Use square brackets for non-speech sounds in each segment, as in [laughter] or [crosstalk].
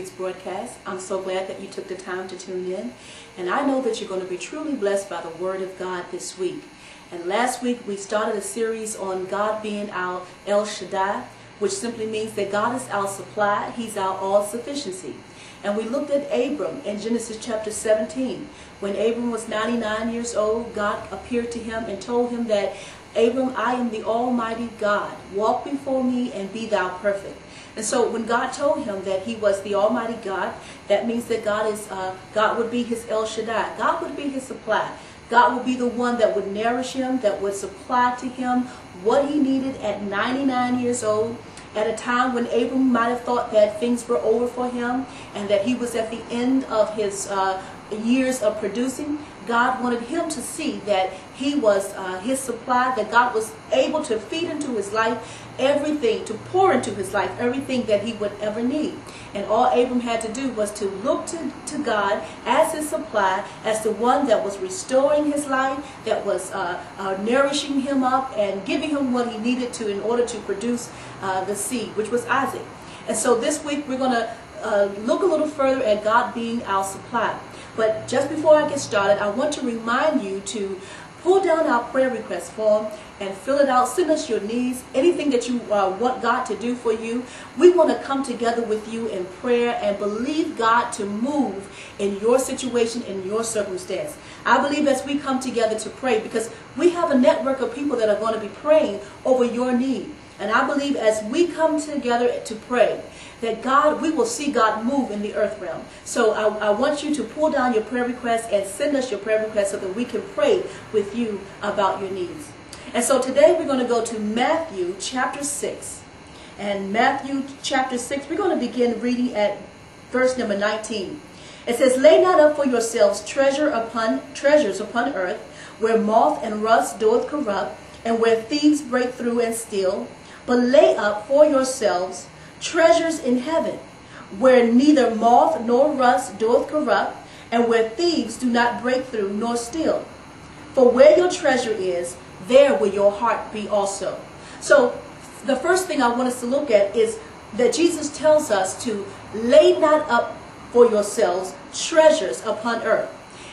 week's broadcast. I'm so glad that you took the time to tune in. And I know that you're going to be truly blessed by the Word of God this week. And last week we started a series on God being our El Shaddai, which simply means that God is our supply. He's our all-sufficiency. And we looked at Abram in Genesis chapter 17. When Abram was 99 years old, God appeared to him and told him that, Abram, I am the Almighty God. Walk before me and be thou perfect. And so when God told him that he was the Almighty God, that means that God is uh, God would be his El Shaddai. God would be his supply. God would be the one that would nourish him, that would supply to him what he needed at 99 years old, at a time when Abram might have thought that things were over for him and that he was at the end of his uh, years of producing. God wanted him to see that he was uh, his supply, that God was able to feed into his life everything, to pour into his life everything that he would ever need. And all Abram had to do was to look to, to God as his supply, as the one that was restoring his life, that was uh, uh, nourishing him up and giving him what he needed to in order to produce uh, the seed, which was Isaac. And so this week we're going to uh, look a little further at God being our supply. But just before I get started, I want to remind you to pull down our prayer request form and fill it out. Send us your needs, anything that you uh, want God to do for you. We want to come together with you in prayer and believe God to move in your situation, in your circumstance. I believe as we come together to pray, because we have a network of people that are going to be praying over your need. And I believe as we come together to pray, that God, we will see God move in the earth realm. So I, I want you to pull down your prayer requests and send us your prayer requests so that we can pray with you about your needs. And so today we're going to go to Matthew chapter 6. And Matthew chapter 6, we're going to begin reading at verse number 19. It says, Lay not up for yourselves treasure upon treasures upon earth, where moth and rust doeth corrupt, and where thieves break through and steal, but lay up for yourselves treasures in heaven, where neither moth nor rust doth corrupt, and where thieves do not break through nor steal. For where your treasure is, there will your heart be also. So the first thing I want us to look at is that Jesus tells us to lay not up for yourselves treasures upon earth.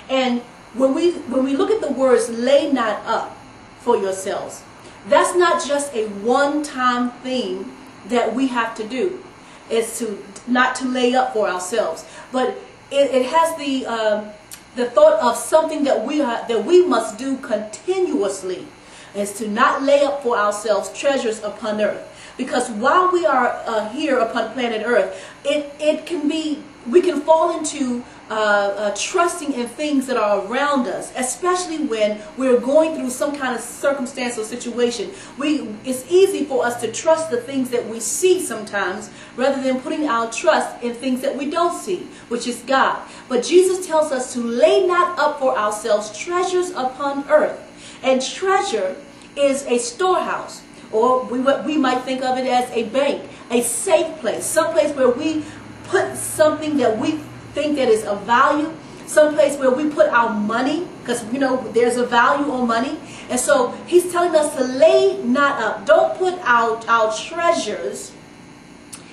And when we when we look at the words lay not up for yourselves, that's not just a one-time thing that we have to do is to not to lay up for ourselves, but it, it has the um, the thought of something that we that we must do continuously is to not lay up for ourselves treasures upon earth. Because while we are uh, here upon planet Earth, it, it can be, we can fall into uh, uh, trusting in things that are around us, especially when we're going through some kind of circumstance or situation. We, it's easy for us to trust the things that we see sometimes rather than putting our trust in things that we don't see, which is God. But Jesus tells us to lay not up for ourselves treasures upon earth. And treasure is a storehouse or we, we might think of it as a bank, a safe place, some place where we put something that we think that is of value, some place where we put our money, because you know there's a value on money. And so he's telling us to lay not up. Don't put out our treasures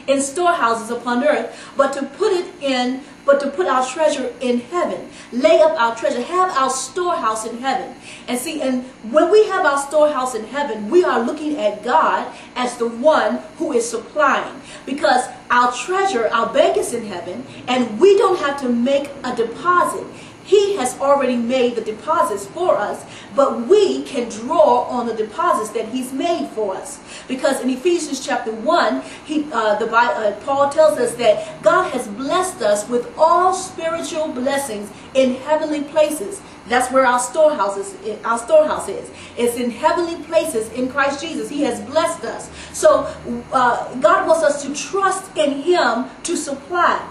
in storehouses upon earth, but to put it in but to put our treasure in heaven. Lay up our treasure. Have our storehouse in heaven. And see, and when we have our storehouse in heaven, we are looking at God as the one who is supplying. Because our treasure, our bank is in heaven, and we don't have to make a deposit. He has already made the deposits for us, but we can draw on the deposits that He's made for us. Because in Ephesians chapter 1, he, uh, the, uh, Paul tells us that God has blessed us with all spiritual blessings in heavenly places. That's where our storehouse is. Our storehouse is. It's in heavenly places in Christ Jesus. He has blessed us. So uh, God wants us to trust in Him to supply.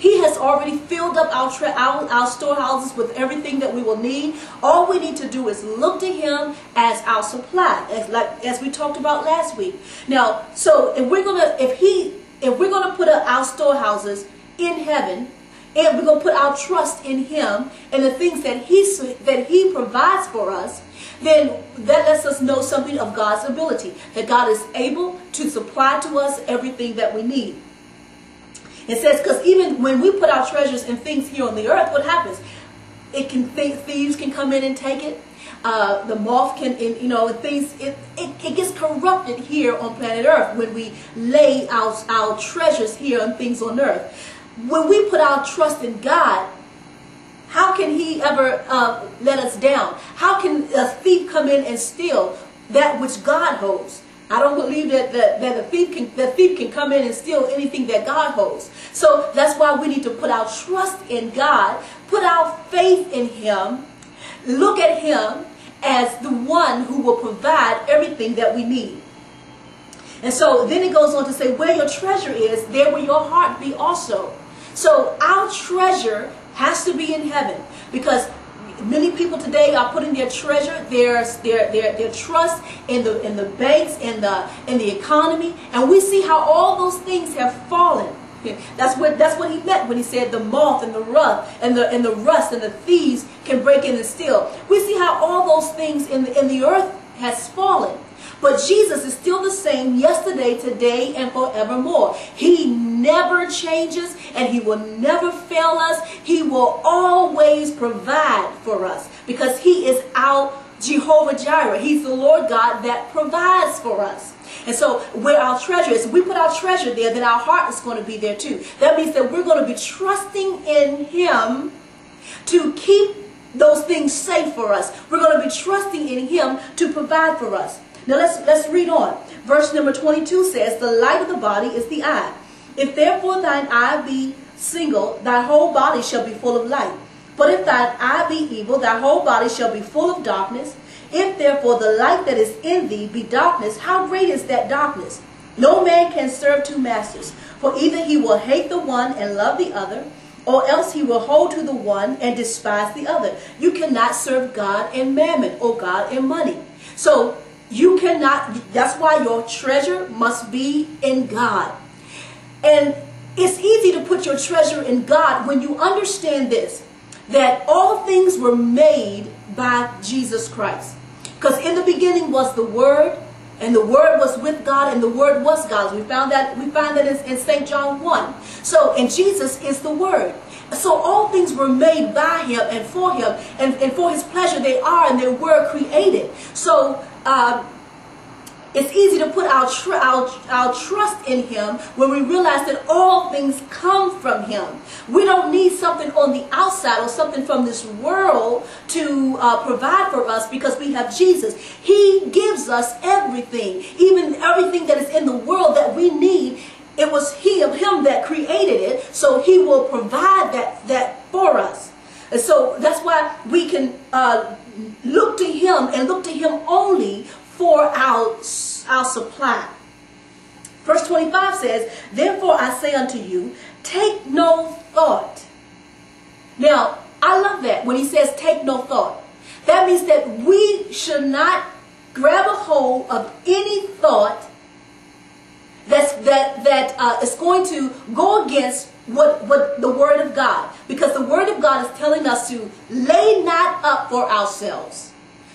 He has already filled up our, our, our, storehouses with everything that we will need. All we need to do is look to him as our supply, as like as we talked about last week. Now, so if we're gonna if he if we're gonna put up our storehouses in heaven, and we're gonna put our trust in him and the things that he that he provides for us, then that lets us know something of God's ability. That God is able to supply to us everything that we need. It says, because even when we put our treasures in things here on the earth, what happens? It can thieves can come in and take it. Uh, the moth can, you know, things. It, it, it gets corrupted here on planet Earth when we lay out our treasures here on things on Earth. When we put our trust in God, how can He ever uh, let us down? How can a thief come in and steal that which God holds? I don't believe that, that, that the thief can the thief can come in and steal anything that God holds. So that's why we need to put our trust in God, put our faith in Him, look at Him as the one who will provide everything that we need. And so then it goes on to say, where your treasure is, there will your heart be also. So our treasure has to be in heaven because many people today are putting their treasure, their their their, their trust in the in the banks, in the in the economy, and we see how all those things have fallen. That's what that's what he meant when he said the moth and the rust and the and the rust and the thieves can break in and steal. We see how all those things in the in the earth has fallen. But Jesus is still the same yesterday, today, and forevermore. He never changes and he will never fail us. He will always provide for us because he is our Jehovah Jireh. He's the Lord God that provides for us. And so where our treasure is, we put our treasure there, then our heart is going to be there too. That means that we're going to be trusting in him to keep those things safe for us. We're going to be trusting in him to provide for us. Now let's, let's read on. Verse number 22 says, The light of the body is the eye. If therefore thine eye be single, thy whole body shall be full of light. But if thine eye be evil, thy whole body shall be full of darkness. If therefore the light that is in thee be darkness, how great is that darkness? No man can serve two masters, for either he will hate the one and love the other, or else he will hold to the one and despise the other. You cannot serve God and mammon, or God and money. So you cannot, that's why your treasure must be in God. And it's easy to put your treasure in God when you understand this, that all things were made by Jesus Christ. Because in the beginning was the Word, and the Word was with God, and the Word was God. We found that we find that in, in St. John 1. So, and Jesus is the Word. So all things were made by him and for him, and, and for his pleasure they are and they were created. So uh, it's easy to put our, tr our, our trust in him when we realize that all things come from him. We don't need something on the outside or something from this world to uh, provide for us because we have Jesus. He gives us everything, even everything that is in the world that we need. It was he of him that created it, so he will provide that, that for us. And so that's why we can uh, look to him and look to him only for our, our supply. Verse 25 says, Therefore I say unto you, take no thought. Now, I love that when he says take no thought. That means that we should not grab a hold of any thought that's, that, that uh, is going to go against what, what the Word of God. Because the Word of God is telling us to lay not up for ourselves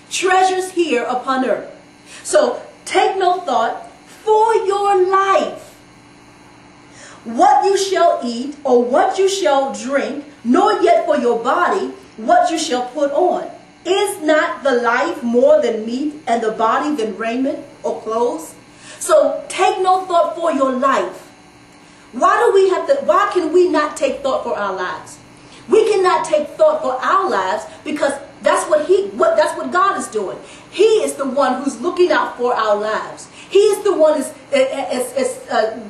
treasures here upon earth so take no thought for your life, what you shall eat or what you shall drink, nor yet for your body what you shall put on. Is not the life more than meat and the body than raiment or clothes? So take no thought for your life. Why do we have to, why can we not take thought for our lives? We cannot take thought for our lives because that's what he what that's what God is doing. He is the one who's looking out for our lives. He is the one is is, is uh,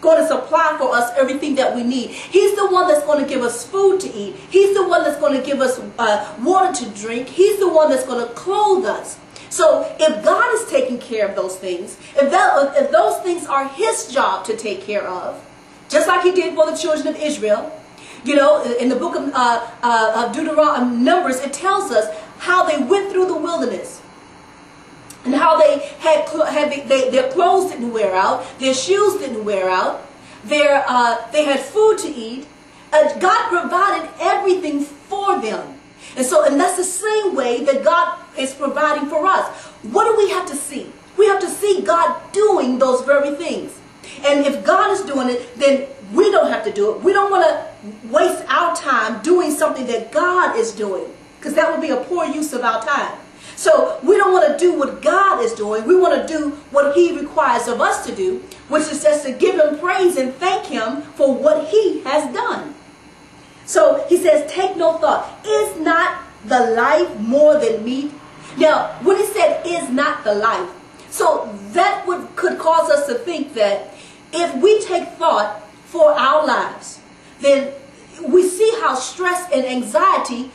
going to supply for us everything that we need. He's the one that's going to give us food to eat. He's the one that's going to give us uh, water to drink. He's the one that's going to clothe us. So if God is taking care of those things, if, that, if those things are his job to take care of, just like he did for the children of Israel, you know, in the book of, uh, uh, of Deuteronomy, Numbers, it tells us how they went through the wilderness and how they had, had they, their clothes didn't wear out, their shoes didn't wear out, their, uh, they had food to eat. God provided everything for them. And so, and that's the same way that God is providing for us. What do we have to see? We have to see God doing those very things. And if God is doing it, then we don't have to do it. We don't want to waste our time doing something that God is doing because that would be a poor use of our time. So we don't want to do what God is doing. We want to do what he requires of us to do, which is just to give him praise and thank him for what he has done. So he says, take no thought. Is not the life more than meat? Now, when he said is not the life, so that would could cause us to think that if we take thought for our lives, then we see how stress and anxiety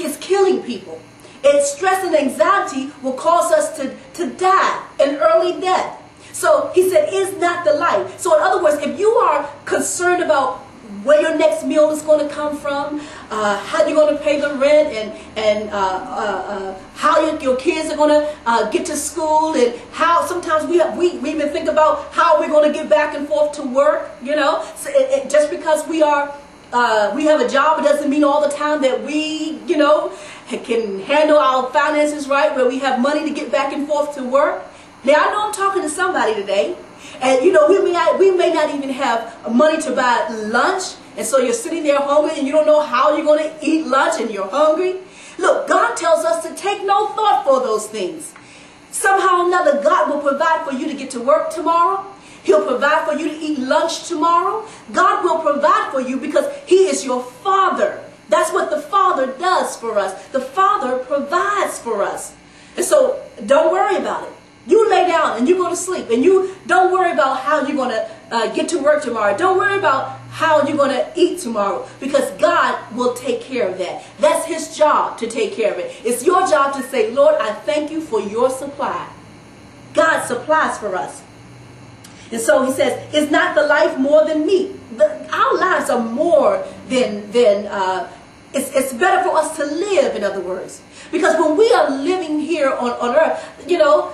is killing people. And stress and anxiety will cause us to, to die an early death. So he said, is not the life. So in other words, if you are concerned about where your next meal is going to come from, uh, how you're going to pay the rent, and and uh, uh, uh how your, your, kids are going to uh, get to school, and how sometimes we have, we, we even think about how we're going to get back and forth to work. You know, so it, it, just because we are uh, we have a job, it doesn't mean all the time that we you know can handle our finances right, where we have money to get back and forth to work. Now I know I'm talking to somebody today and you know, we may not, we may not even have money to buy lunch. And so you're sitting there hungry and you don't know how you're going to eat lunch and you're hungry. Look, God tells us to take no thought for those things. Somehow or another, God will provide for you to get to work tomorrow. He'll provide for you to eat lunch tomorrow. God will provide for you because He is your Father. That's what the Father does for us. The Father provides for us. And so don't worry about it. You lay down and you go to sleep and you don't worry about how you're going to uh, get to work tomorrow. Don't worry about how you're going to eat tomorrow because God will take care of that. That's his job to take care of it. It's your job to say, Lord, I thank you for your supply. God supplies for us. And so he says, is not the life more than meat? The, our lives are more than, than uh, it's, it's better for us to live, in other words. Because when we are living here on, on earth, you know,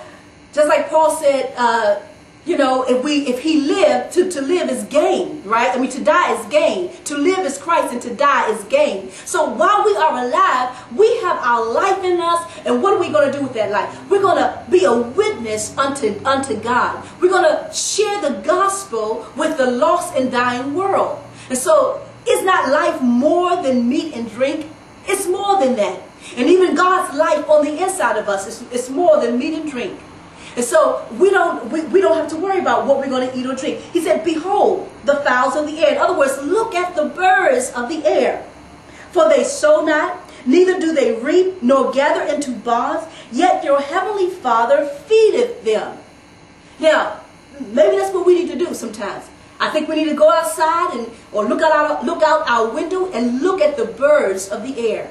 just like Paul said, uh, you know, if we if he lived, to, to live is gain, right? I mean to die is gain. To live is Christ and to die is gain. So while we are alive, we have our life in us, and what are we going to do with that life? We're going to be a witness unto, unto God. We're going to share the gospel with the lost and dying world. And so is not life more than meat and drink? It's more than that. And even God's life on the inside of us is, is more than meat and drink. And so we don't we, we don't have to worry about what we're going to eat or drink. He said, Behold, the fowls of the air. In other words, look at the birds of the air. For they sow not, neither do they reap, nor gather into barns, yet your heavenly Father feedeth them. Now, maybe that's what we need to do sometimes. I think we need to go outside and or look out our, look out our window and look at the birds of the air.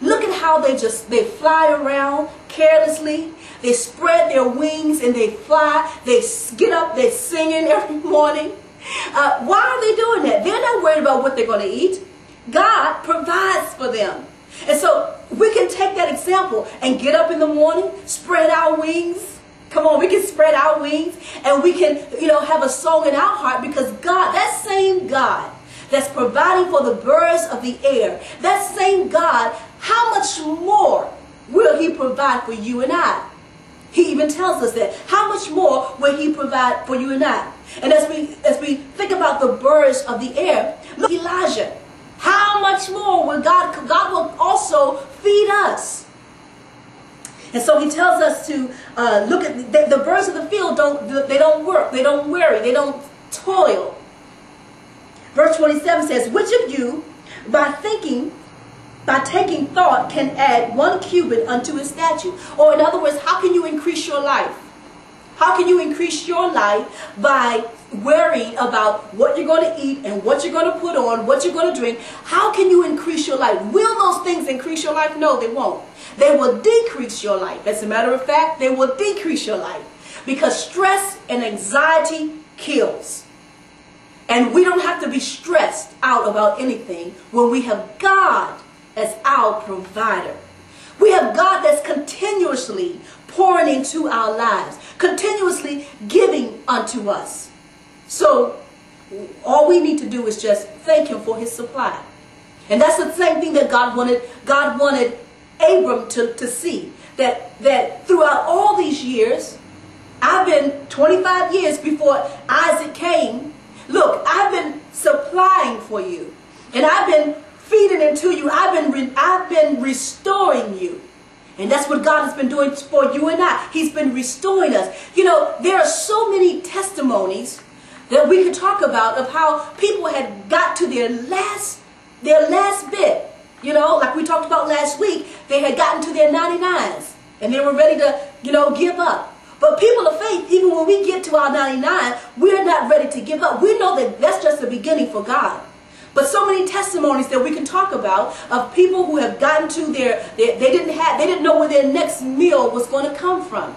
Look at how they just they fly around carelessly. They spread their wings and they fly. They get up, they're singing [laughs] every morning. Uh, why are they doing that? They're not worried about what they're going to eat. God provides for them. And so we can take that example and get up in the morning, spread our wings. Come on, we can spread our wings and we can, you know, have a song in our heart because God, that same God that's providing for the birds of the air, that same God, how much more will he provide for you and I? He even tells us that. How much more will he provide for you and I? And as we as we think about the birds of the air, look Elijah. How much more will God God will also feed us? And so he tells us to uh, look at the, the birds of the field. Don't they don't work? They don't worry. They don't toil. Verse 27 says, "Which of you, by thinking by taking thought can add one cubit unto his statue. Or in other words, how can you increase your life? How can you increase your life by worrying about what you're going to eat and what you're going to put on, what you're going to drink? How can you increase your life? Will those things increase your life? No, they won't. They will decrease your life. As a matter of fact, they will decrease your life because stress and anxiety kills. And we don't have to be stressed out about anything when we have God as our provider. We have God that's continuously pouring into our lives, continuously giving unto us. So all we need to do is just thank him for his supply. And that's the same thing that God wanted, God wanted Abram to, to see. That, that throughout all these years, I've been 25 years before Isaac came. Look, I've been supplying for you. And I've been feeding into you. I've been, I've been restoring you. And that's what God has been doing for you and I. He's been restoring us. You know, there are so many testimonies that we could talk about of how people had got to their last, their last bit. You know, like we talked about last week, they had gotten to their 99s and they were ready to, you know, give up. But people of faith, even when we get to our 99, we're not ready to give up. We know that that's just the beginning for God. But so many testimonies that we can talk about of people who have gotten to their, their they didn't have, they didn't know where their next meal was going to come from.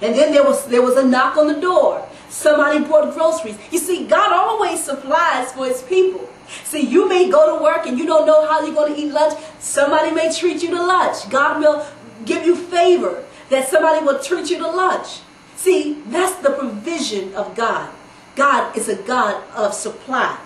And then there was, there was a knock on the door. Somebody brought groceries. You see, God always supplies for his people. See, you may go to work and you don't know how you're going to eat lunch. Somebody may treat you to lunch. God will give you favor that somebody will treat you to lunch. See, that's the provision of God. God is a God of supply.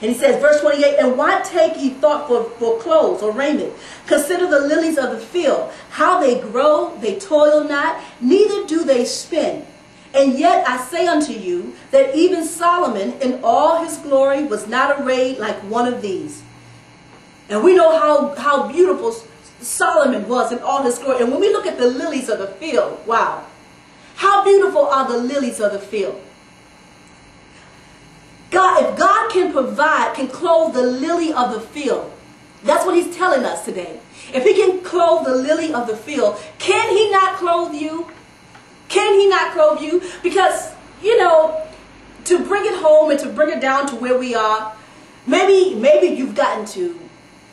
And he says, verse 28, And why take ye thought for, for clothes or raiment? Consider the lilies of the field, how they grow, they toil not, neither do they spin. And yet I say unto you that even Solomon in all his glory was not arrayed like one of these. And we know how, how beautiful Solomon was in all his glory. And when we look at the lilies of the field, wow. How beautiful are the lilies of the field. God, if God can provide, can clothe the lily of the field, that's what he's telling us today. If he can clothe the lily of the field, can he not clothe you? Can he not clothe you? Because, you know, to bring it home and to bring it down to where we are, maybe maybe you've gotten too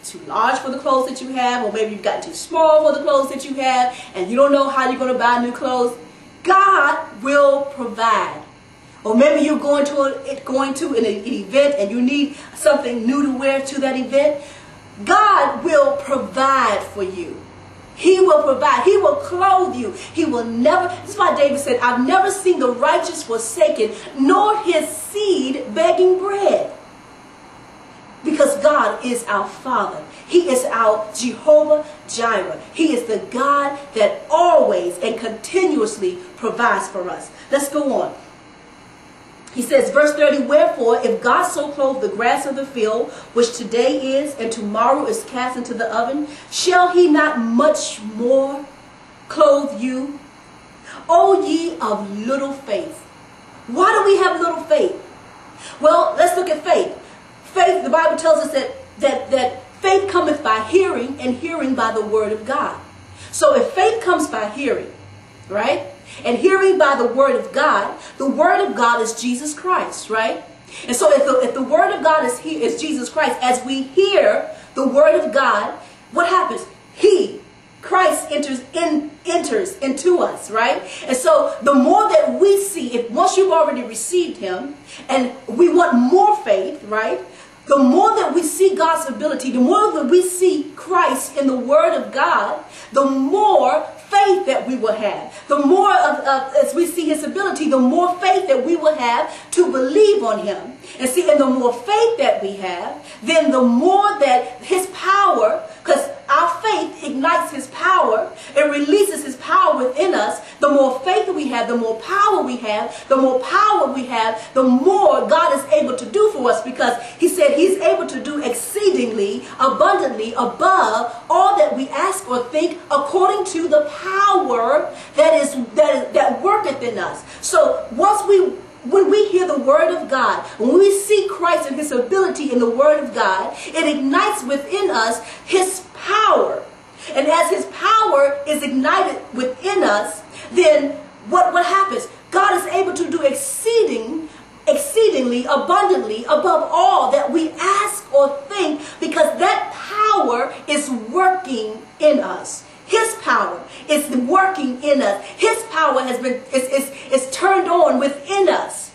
too large for the clothes that you have, or maybe you've gotten too small for the clothes that you have, and you don't know how you're going to buy new clothes. God will provide. Or maybe you're going to a, going to an, event and you need something new to wear to that event. God will provide for you. He will provide. He will clothe you. He will never. That's why David said, I've never seen the righteous forsaken, nor his seed begging bread. Because God is our Father. He is our Jehovah Jireh. He is the God that always and continuously provides for us. Let's go on. He says, verse 30, Wherefore, if God so clothe the grass of the field, which today is and tomorrow is cast into the oven, shall he not much more clothe you? O ye of little faith. Why do we have little faith? Well, let's look at faith. Faith, the Bible tells us that, that, that faith cometh by hearing, and hearing by the word of God. So if faith comes by hearing, right? And hearing by the word of God, the word of God is Jesus Christ, right? And so if the, if the word of God is, he, is Jesus Christ, as we hear the word of God, what happens? He, Christ enters in enters into us, right? And so the more that we see, if once you've already received him and we want more faith, right? The more that we see God's ability, the more that we see Christ in the Word of God, the more faith that we will have. The more of, of, as we see his ability, the more faith that we will have to believe on him. And see, and the more faith that we have, then the more that his power, because our faith ignites his power, it releases his power within us. The more faith we have, the more power we have, the more power we have, the more God is able to do for us because he said he's able to do exceedingly abundantly above all that we ask or think according to the power that is that, that worketh in us. So once we when we hear the word of God, when we see Christ and his ability in the word of God, it ignites within us his power. And as his power is ignited within us, then what, what happens? God is able to do exceeding, exceedingly, abundantly, above all that we ask or think, because that power is working in us. His power is working in us. His power has been is, is, is turned on within us.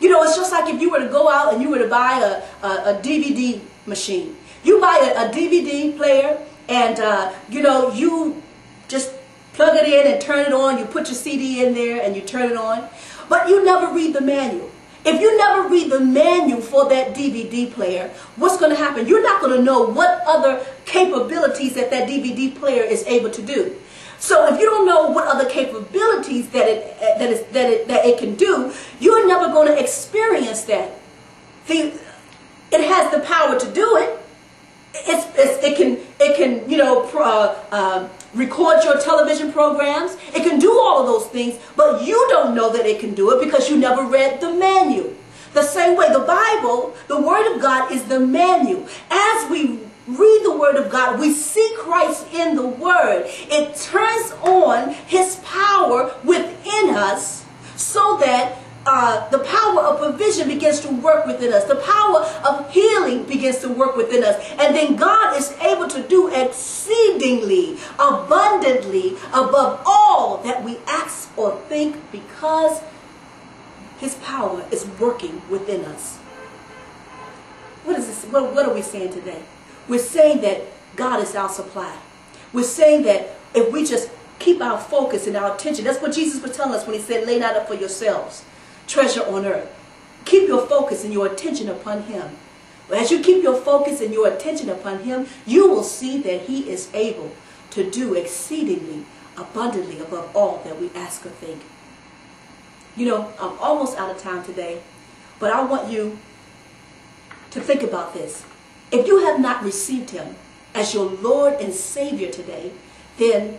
You know, it's just like if you were to go out and you were to buy a, a, a DVD machine. You buy a, a DVD player and, uh, you know, you just plug it in and turn it on. You put your CD in there and you turn it on. But you never read the manual. If you never read the manual for that DVD player, what's going to happen? You're not going to know what other capabilities that that DVD player is able to do. So if you don't know what other capabilities that it that is that it that it can do, you're never going to experience that. the, it has the power to do it. It's, it's, it can it can you know uh, uh, record your television programs. It can do all of those things, but you don't know that it can do it because you never read the manual. The same way the Bible, the Word of God is the manual. As we read the Word of God, we see Christ in the Word. It turns on His power within us so that uh, the power of provision begins to work within us. The power of healing begins to work within us. And then God is able to do exceedingly, abundantly, above all that we ask or think because his power is working within us. What is this? What, what are we saying today? We're saying that God is our supply. We're saying that if we just keep our focus and our attention, that's what Jesus was telling us when he said, lay not up for yourselves treasure on earth. Keep your focus and your attention upon him. As you keep your focus and your attention upon him, you will see that he is able to do exceedingly abundantly above all that we ask or think. You know, I'm almost out of time today, but I want you to think about this. If you have not received him as your Lord and Savior today, then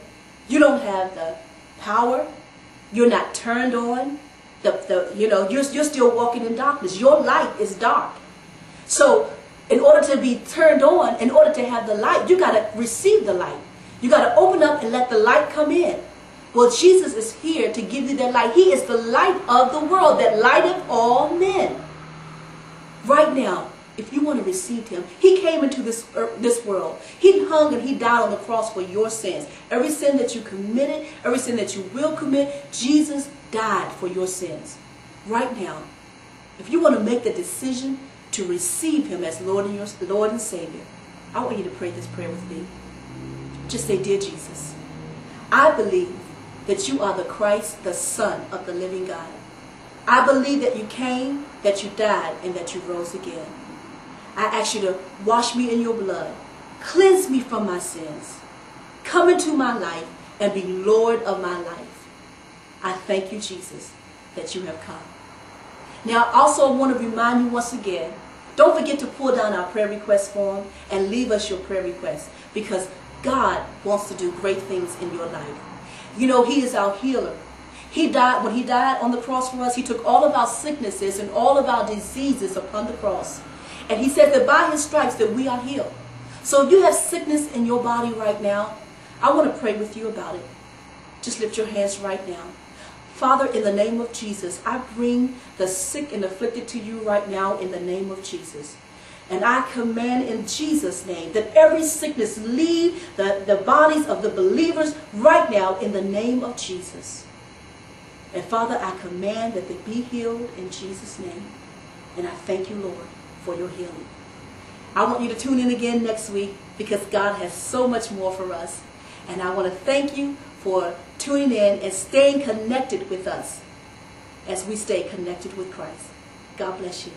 you don't have the power, you're not turned on, the, the, you know, you're, you're still walking in darkness. Your light is dark. So in order to be turned on, in order to have the light, you got to receive the light. You got to open up and let the light come in. Well, Jesus is here to give you that light. He is the light of the world that lighteth all men. Right now, if you want to receive him, he came into this, er, this world. He hung and he died on the cross for your sins. Every sin that you committed, every sin that you will commit, Jesus died for your sins. Right now, if you want to make the decision to receive him as Lord and, your, Lord and Savior, I want you to pray this prayer with me. Just say, Dear Jesus, I believe that you are the Christ, the Son of the living God. I believe that you came, that you died, and that you rose again. I ask you to wash me in your blood. Cleanse me from my sins. Come into my life and be Lord of my life. I thank you, Jesus, that you have come. Now, I also want to remind you once again, don't forget to pull down our prayer request form and leave us your prayer request because God wants to do great things in your life. You know, He is our healer. He died, when He died on the cross for us, He took all of our sicknesses and all of our diseases upon the cross. And he said that by his stripes that we are healed. So if you have sickness in your body right now, I want to pray with you about it. Just lift your hands right now. Father, in the name of Jesus, I bring the sick and afflicted to you right now in the name of Jesus. And I command in Jesus' name that every sickness leave the, the bodies of the believers right now in the name of Jesus. And Father, I command that they be healed in Jesus' name. And I thank you, Lord for your healing. I want you to tune in again next week because God has so much more for us. And I want to thank you for tuning in and staying connected with us as we stay connected with Christ. God bless you.